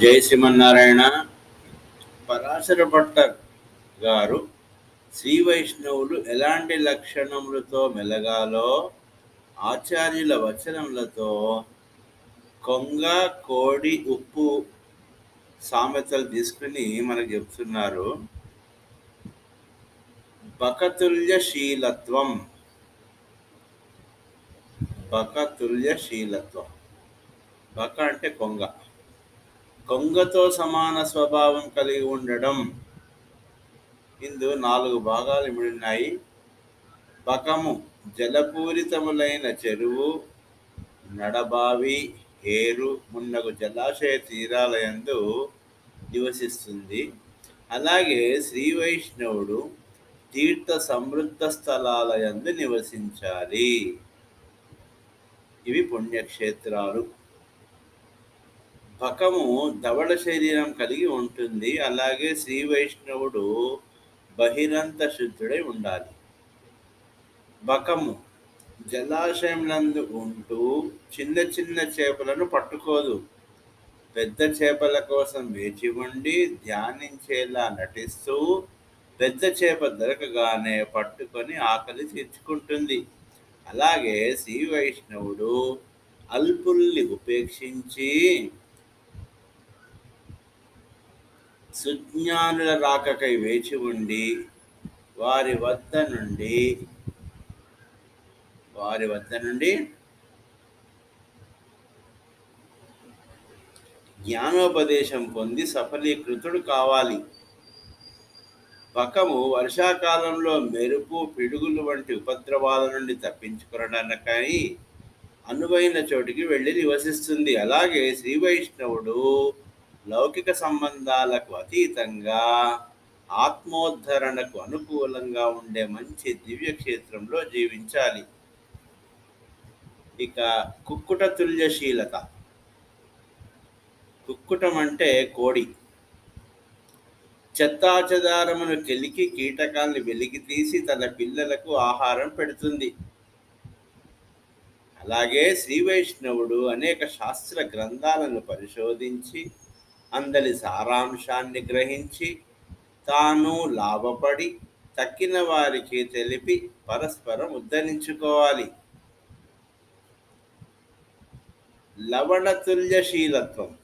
జై శ్రీమన్నారాయణ. పరాశర భట్టర్ గారు శ్రీ వైష్ణవులు ఎలాంటి లక్షణములతో మెలగాలో ఆచార్యుల వచనములతో కొంగ కోడి ఉప్పు సామెతలు తీసుకుని మనకు చెప్తున్నారు. బకతుల్యశీలత్వం బకతుల్యశీలత్వం బక అంటే కొంగ. కొంగతో సమాన స్వభావం కలిగి ఉండడం. ఇందు నాలుగు భాగాలు ఇమిడినాయి బకము జలపూరితములైన చెరువు నడబావి ఏరు మున్నగు జలాశయ తీరాలయందు నివసిస్తుంది. అలాగే శ్రీ వైష్ణవుడు తీర్థ సమృద్ధ స్థలాలయందు నివసించాలి. ఇవి పుణ్యక్షేత్రాలు. బకము ధవళ శరీరం కలిగి ఉంటుంది. అలాగే శ్రీ వైష్ణవుడు బహిరంత శుద్ధుడై ఉండాలి. బకము జలాశయంలందు ఉంటూ చిన్న చిన్న చేపలను పట్టుకోదు. పెద్ద చేపల కోసం వేచి ఉండి ధ్యానించేలా నటిస్తూ పెద్ద చేప దొరకగానే పట్టుకొని ఆకలి తీర్చుకుంటుంది. అలాగే శ్రీ వైష్ణవుడు అల్పుల్ని ఉపేక్షించి సుజ్ఞానుల రాకకై వేచి ఉండి వారి వద్ద నుండి వారి వద్ద నుండి జ్ఞానోపదేశం పొంది సఫలీకృతుడు కావాలి. పకము వర్షాకాలంలో మెరుపు పిడుగులు వంటి ఉపద్రవాల నుండి తప్పించుకోవడానికై అనువైన చోటికి వెళ్ళి నివసిస్తుంది. అలాగే శ్రీ వైష్ణవుడు లౌకిక సంబంధాలకు అతీతంగా ఆత్మోద్ధరణకు అనుకూలంగా ఉండే మంచి దివ్యక్షేత్రంలో జీవించాలి. ఇక కుక్కుట తుల్యశీలత. కుక్కుటం అంటే కోడి. చెత్తాచెదారమును కెలికి కీటకాల్ని వెలికి తీసి తన పిల్లలకు ఆహారం పెడుతుంది. అలాగే శ్రీ వైష్ణవుడు అనేక శాస్త్ర గ్రంథాలను పరిశోధించి అందరి సారాంశాన్ని గ్రహించి తాను లాభపడి తక్కిన వారికి తెలిపి పరస్పరం ఉద్ధరించుకోవాలి. లవణతుల్యశీలత్వం.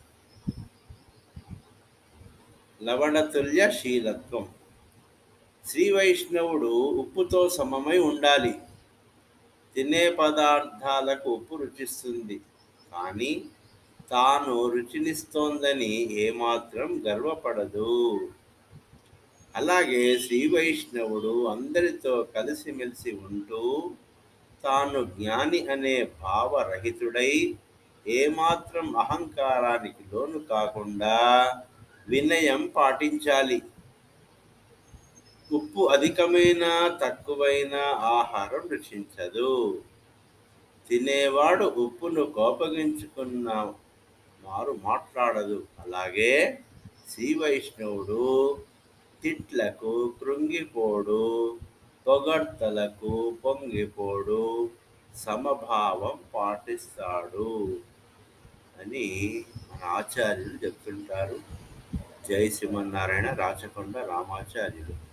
లవణతుల్యశీలత్వం. శ్రీ వైష్ణవుడు ఉప్పుతో సమమై ఉండాలి. తినే పదార్థాలకు ఉప్పు రుచిస్తుంది. కానీ తాను రుచినిస్తోందని ఏమాత్రం గర్వపడదు. అలాగే శ్రీ వైష్ణవుడు అందరితో కలిసిమెలిసి ఉంటూ తాను జ్ఞాని అనే భావరహితుడై ఏమాత్రం అహంకారానికి లోను కాకుండా వినయం పాటించాలి. ఉప్పు అధికమైన తక్కువైన ఆహారం రుచించదు. తినేవాడు ఉప్పును కోపగించుకున్న మారు మాట్లాడదు. అలాగే శ్రీ వైష్ణవుడు తిట్లకు కృంగిపోడు పొగడ్తలకు పొంగిపోడు సమభావం పాటిస్తాడు అని మన ఆచార్యులు చెప్తుంటారు. జై శ్రీమన్నారాయణ రాచకొండ రామాచార్యులు.